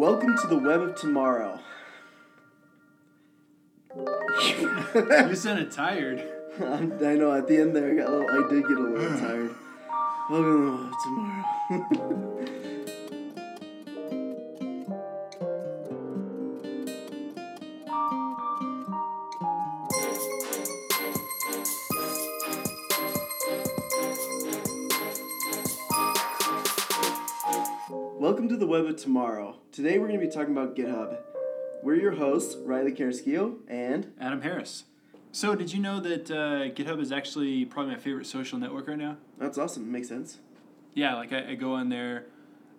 Welcome to the web of tomorrow. you sounded tired. I know at the end there, I, got a little, I did get a little tired. Welcome to the web of tomorrow. Welcome to the web of tomorrow. Today we're going to be talking about GitHub. We're your hosts, Riley Carrasquillo and Adam Harris. So, did you know that uh, GitHub is actually probably my favorite social network right now? that's awesome. Makes sense. Yeah, like I, I go on there,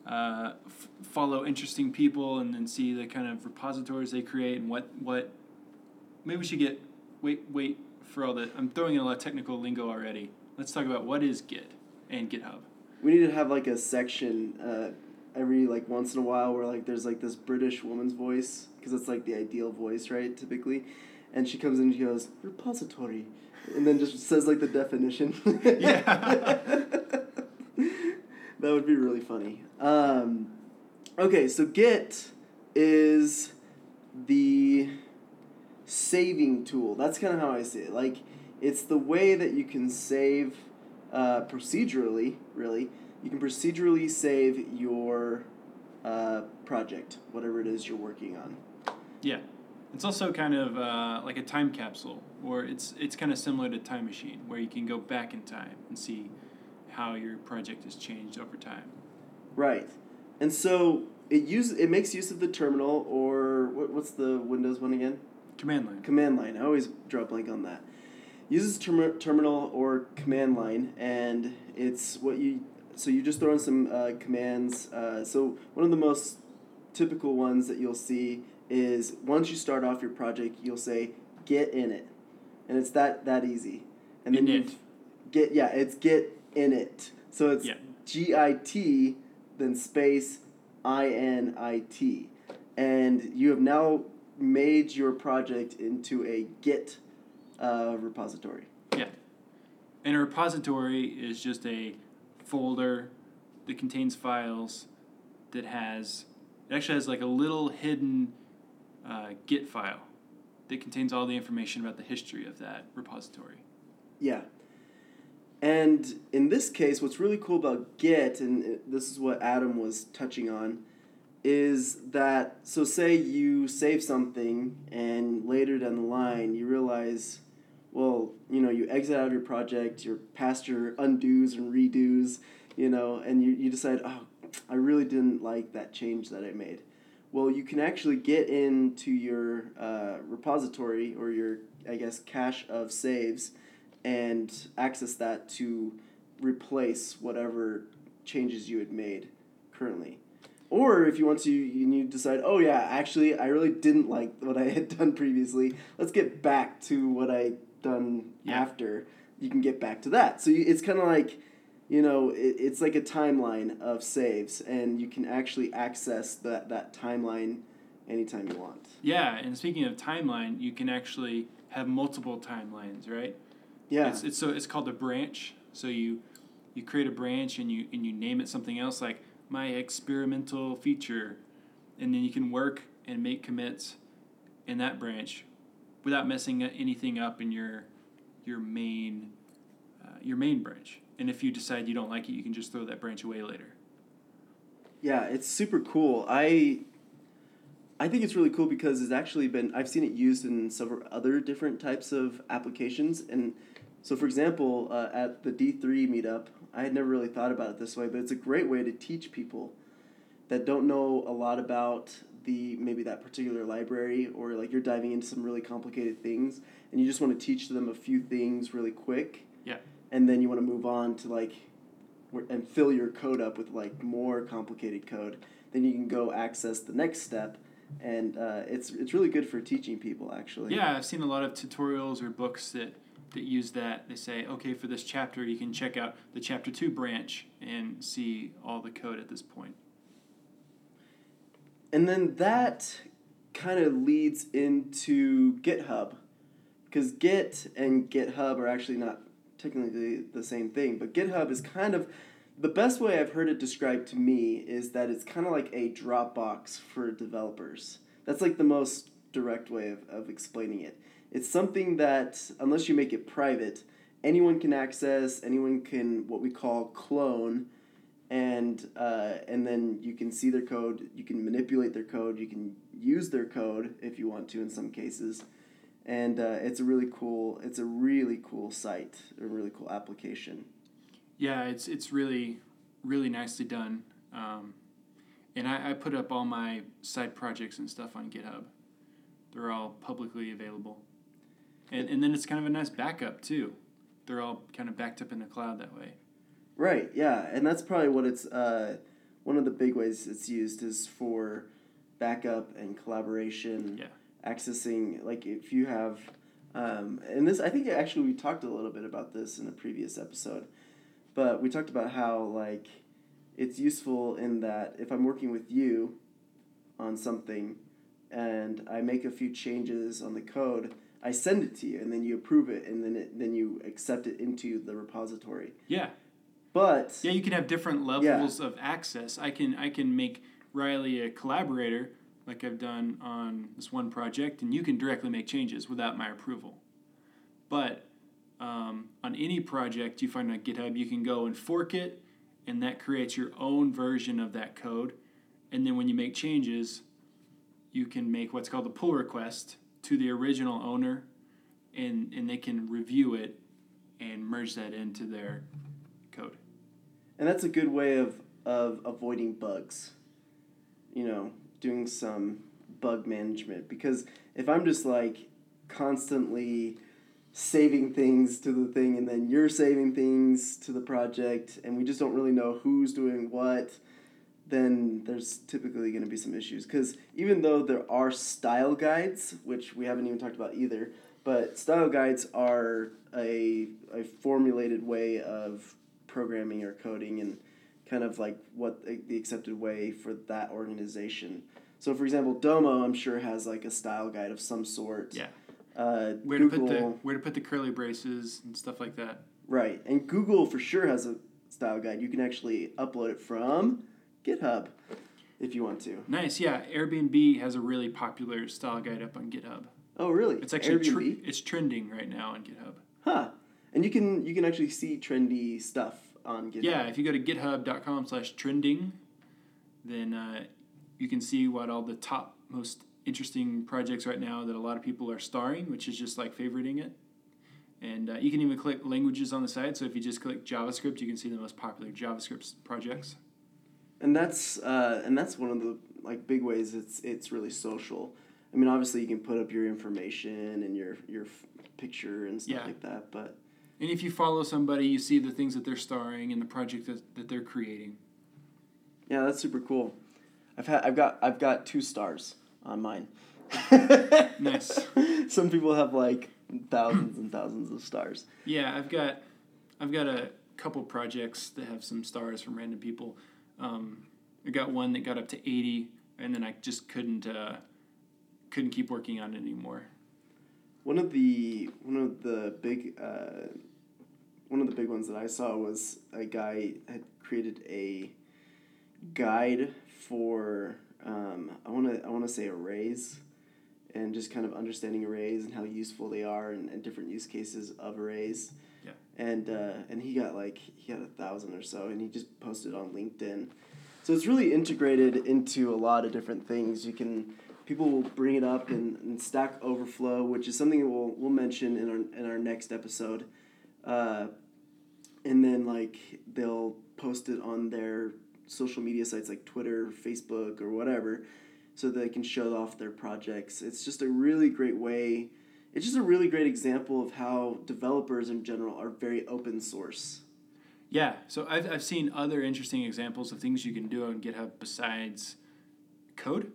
uh, f- follow interesting people, and then see the kind of repositories they create and what what. Maybe we should get wait wait for all the. I'm throwing in a lot of technical lingo already. Let's talk about what is Git and GitHub. We need to have like a section uh, every like once in a while where like there's like this British woman's voice because it's like the ideal voice, right? Typically, and she comes in and she goes repository, and then just says like the definition. Yeah. that would be really funny. Um, okay, so Git is the saving tool. That's kind of how I see it. Like, it's the way that you can save uh, procedurally, really. You can procedurally save your uh, project, whatever it is you're working on. Yeah, it's also kind of uh, like a time capsule, or it's it's kind of similar to Time Machine, where you can go back in time and see how your project has changed over time. Right. And so it use it makes use of the terminal or what, what's the Windows one again? Command line. Command line. I always draw a blank on that. Uses term- terminal or command line, and it's what you. So you just throw in some uh, commands. Uh, so one of the most typical ones that you'll see is once you start off your project, you'll say "git init," and it's that that easy. And then you get yeah, it's get in it. So it's Yeah. G I T then space I N I T, and you have now made your project into a Git uh, repository. Yeah. And a repository is just a folder that contains files that has it actually has like a little hidden uh, Git file that contains all the information about the history of that repository. Yeah. And in this case, what's really cool about Git, and this is what Adam was touching on, is that so say you save something and later down the line you realize, well, you know, you exit out of your project, you're past your undos and redos, you know, and you, you decide, oh, I really didn't like that change that I made. Well, you can actually get into your uh, repository or your, I guess, cache of saves and access that to replace whatever changes you had made currently. Or if you want to, you you decide, oh yeah, actually, I really didn't like what I had done previously. Let's get back to what I done Yeah. after. You can get back to that. So you, it's kind of like, you know, it, it's like a timeline of saves, and you can actually access that that timeline anytime you want. Yeah, and speaking of timeline, you can actually have multiple timelines, right? Yeah. It's, it's so it's called a branch. So you you create a branch and you and you name it something else like my experimental feature, and then you can work and make commits in that branch without messing anything up in your your main uh, your main branch. And if you decide you don't like it, you can just throw that branch away later. Yeah, it's super cool. I I think it's really cool because it's actually been I've seen it used in several other different types of applications and so for example, uh, at the D3 meetup, I had never really thought about it this way, but it's a great way to teach people that don't know a lot about the maybe that particular library or like you're diving into some really complicated things and you just want to teach them a few things really quick. Yeah. And then you want to move on to like and fill your code up with like more complicated code, then you can go access the next step, and uh, it's it's really good for teaching people actually. Yeah, I've seen a lot of tutorials or books that, that use that. They say, okay, for this chapter, you can check out the chapter two branch and see all the code at this point. And then that kind of leads into GitHub, because Git and GitHub are actually not technically the same thing, but GitHub is kind of the best way I've heard it described to me is that it's kind of like a Dropbox for developers. That's like the most direct way of, of explaining it. It's something that, unless you make it private, anyone can access, anyone can what we call clone, and uh, and then you can see their code, you can manipulate their code, you can use their code if you want to in some cases, and uh, it's a really cool it's a really cool site, a really cool application. Yeah, it's it's really really nicely done, um, and I, I put up all my side projects and stuff on GitHub. They're all publicly available, and and then it's kind of a nice backup too. They're all kind of backed up in the cloud that way. Right. Yeah, and that's probably what it's. Uh, one of the big ways it's used is for backup and collaboration. Yeah. Accessing like if you have, um, and this I think actually we talked a little bit about this in a previous episode, but we talked about how like it's useful in that if I'm working with you on something and I make a few changes on the code, I send it to you and then you approve it and then it, then you accept it into the repository. Yeah. But Yeah, you can have different levels of access. I can I can make Riley a collaborator like I've done on this one project, and you can directly make changes without my approval. But um, on any project you find on GitHub, you can go and fork it, and that creates your own version of that code. And then when you make changes, you can make what's called a pull request to the original owner, and, and they can review it and merge that into their. And that's a good way of of avoiding bugs. You know, doing some bug management because if I'm just like constantly saving things to the thing and then you're saving things to the project and we just don't really know who's doing what then there's typically going to be some issues because even though there are style guides which we haven't even talked about either but style guides are a, a formulated way of programming or coding and kind of like what the accepted way for that organization so for example domo i'm sure has like a style guide of some sort Yeah. uh, Where Google, to put the where to put the curly braces and stuff like that. Right. And Google for sure has a style guide. You can actually upload it from GitHub if you want to. Nice, yeah. Airbnb has a really popular style guide up on GitHub. Oh, really? It's actually tr- it's trending right now on GitHub. huh. And you can you can actually see trendy stuff on GitHub. Yeah, if you go to github.com slash trending, then uh, you can see what all the top most interesting projects right now that a lot of people are starring, which is just like favoriting it. And uh, you can even click languages on the side. So if you just click JavaScript, you can see the most popular JavaScript projects. And that's uh, and that's one of the like big ways it's it's really social. I mean, obviously you can put up your information and your your picture and stuff Yeah. like that, but And if you follow somebody, you see the things that they're starring in the project that, that they're creating. yeah, that's super cool. I've had I've got I've got two stars on mine. Nice. Some people have like thousands and thousands of stars. Yeah, I've got I've got a couple projects that have some stars from random people. Um, I got one that got up to eighty, and then I just couldn't uh, couldn't keep working on it anymore. One of the one of the big uh, one of the big ones that I saw was a guy had created a guide for um, I want to I want to say arrays and just kind of understanding arrays and how useful they are and, and different use cases of arrays. Yeah. And uh, and he got like he got a thousand or so and he just posted on LinkedIn. So it's really integrated into a lot of different things. You can people will bring it up in, in Stack Overflow, which is something we'll we'll mention in our in our next episode. Uh, and then like they'll post it on their social media sites like Twitter, Facebook, or whatever, so they can show off their projects. It's just a really great way. It's just a really great example of how developers in general are very open source. Yeah, so I've I've seen other interesting examples of things you can do on GitHub besides code.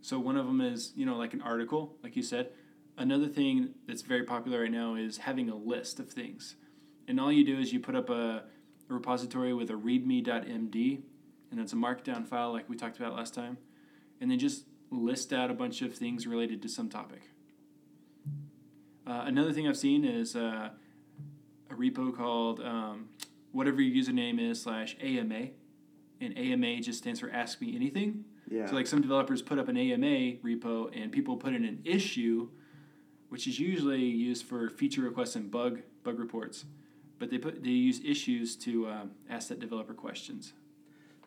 So one of them is you know like an article, like you said. Another thing that's very popular right now is having a list of things, and all you do is you put up a, a repository with a readme.md, and that's a markdown file like we talked about last time, and then just list out a bunch of things related to some topic. Uh, another thing I've seen is uh, a repo called um, whatever your username is slash AMA, and AMA just stands for Ask Me Anything. Yeah. So like some developers put up an AMA repo and people put in an issue, which is usually used for feature requests and bug bug reports, but they put they use issues to um, ask that developer questions.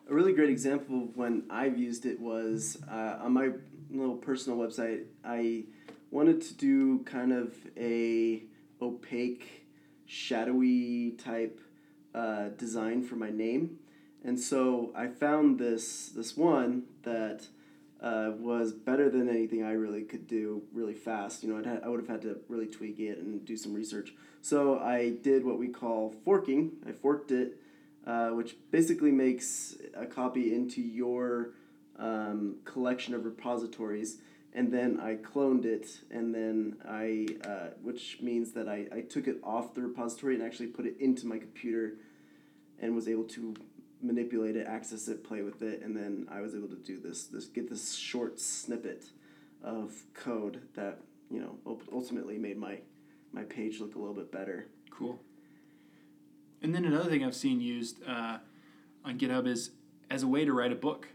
A really great example of when I've used it was uh, on my little personal website. I wanted to do kind of a opaque, shadowy type uh, design for my name, and so I found this this one that uh, was better than anything I really could do really fast. You know, I'd ha- I would have had to really tweak it and do some research. So I did what we call forking. I forked it, uh, which basically makes a copy into your um, collection of repositories. And then I cloned it, and then I, uh, which means that I, I took it off the repository and actually put it into my computer and was able to manipulate it, access it, play with it, and then I was able to do this, this get this short snippet of code that you know ultimately made my my page look a little bit better. Cool. And then another thing I've seen used uh, on GitHub is as a way to write a book.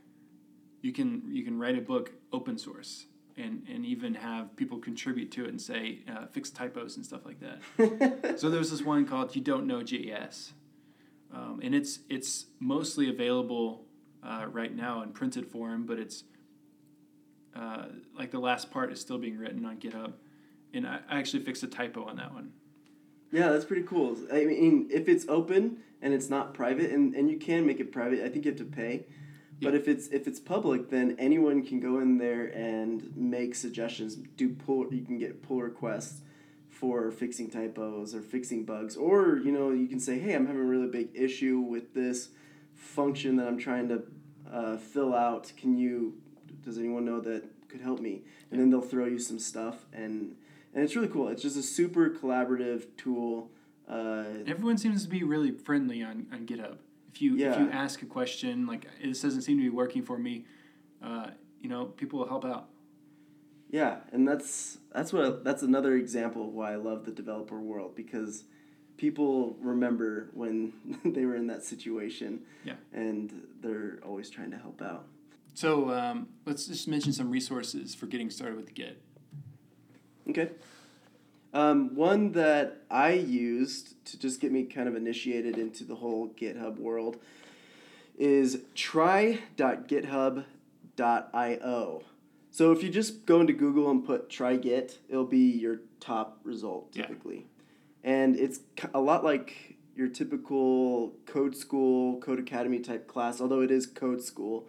You can you can write a book open source and, and even have people contribute to it and say uh, fix typos and stuff like that. so there's this one called You Don't Know JS, um, and it's it's mostly available uh, right now in printed form, but it's uh, like the last part is still being written on GitHub, and I, I actually fixed a typo on that one. Yeah, that's pretty cool. I mean, if it's open and it's not private, and, and you can make it private, I think you have to pay. But if it's if it's public, then anyone can go in there and make suggestions. Do pull you can get pull requests for fixing typos or fixing bugs, or you know you can say, hey, I'm having a really big issue with this function that I'm trying to uh, fill out. Can you? Does anyone know that could help me? And then they'll throw you some stuff, and and it's really cool. It's just a super collaborative tool. Uh, Everyone seems to be really friendly on, on GitHub. If you if you ask a question like this doesn't seem to be working for me, uh, you know people will help out. Yeah, and that's that's what that's another example of why I love the developer world because people remember when they were in that situation. Yeah. And they're always trying to help out. So um, let's just mention some resources for getting started with Git. Okay. Um, one that I used to just get me kind of initiated into the whole GitHub world is try.github.io. So if you just go into Google and put try Git, it'll be your top result Yeah. typically. And it's a lot like your typical code school, Codecademy type class, although it is code school.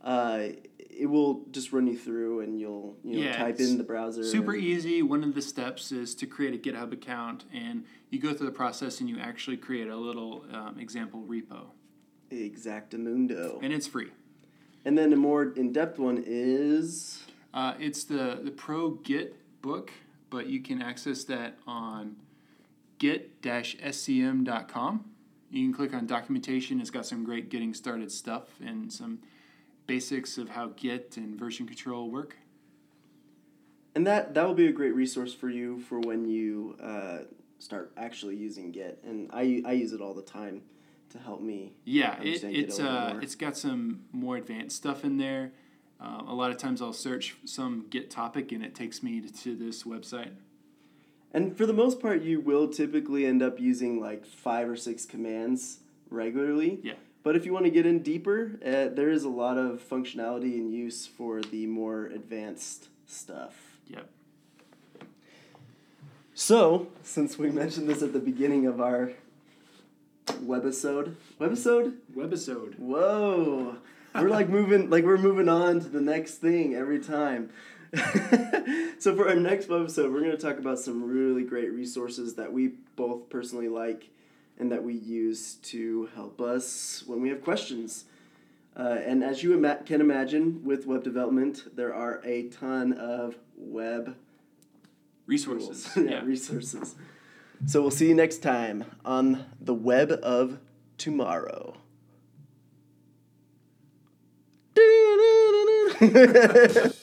Uh, it will just run you through and you'll you know Yeah, type in the browser. Super and- easy. One of the steps is to create a GitHub account, and you go through the process and you actually create a little um, example repo, Exactamundo. and it's free. And then a more in depth one is Uh, it's the the Pro Git book, but you can access that on git-scm.com. You can click on documentation. It's got some great getting started stuff and some basics of how Git and version control work. and that that will be a great resource for you for when you uh, start actually using Git. And I I use it all the time to help me. Yeah, it, it's little uh, more. it's got some more advanced stuff in there. Um, a lot of times I'll search some Git topic and it takes me to, to this website. And for the most part, you will typically end up using like five or six commands regularly. Yeah. But if you want to get in deeper, uh, there is a lot of functionality and use for the more advanced stuff. Yep. So, since we mentioned this at the beginning of our webisode, webisode, Webisode. whoa, we're like moving, like we're moving on to the next thing every time. so for our next webisode, we're going to talk about some really great resources that we both personally like and that we use to help us when we have questions. Uh, and as you ima- can imagine, with web development, there are a ton of web Resources. tools. yeah, resources. So we'll see you next time on the web of tomorrow.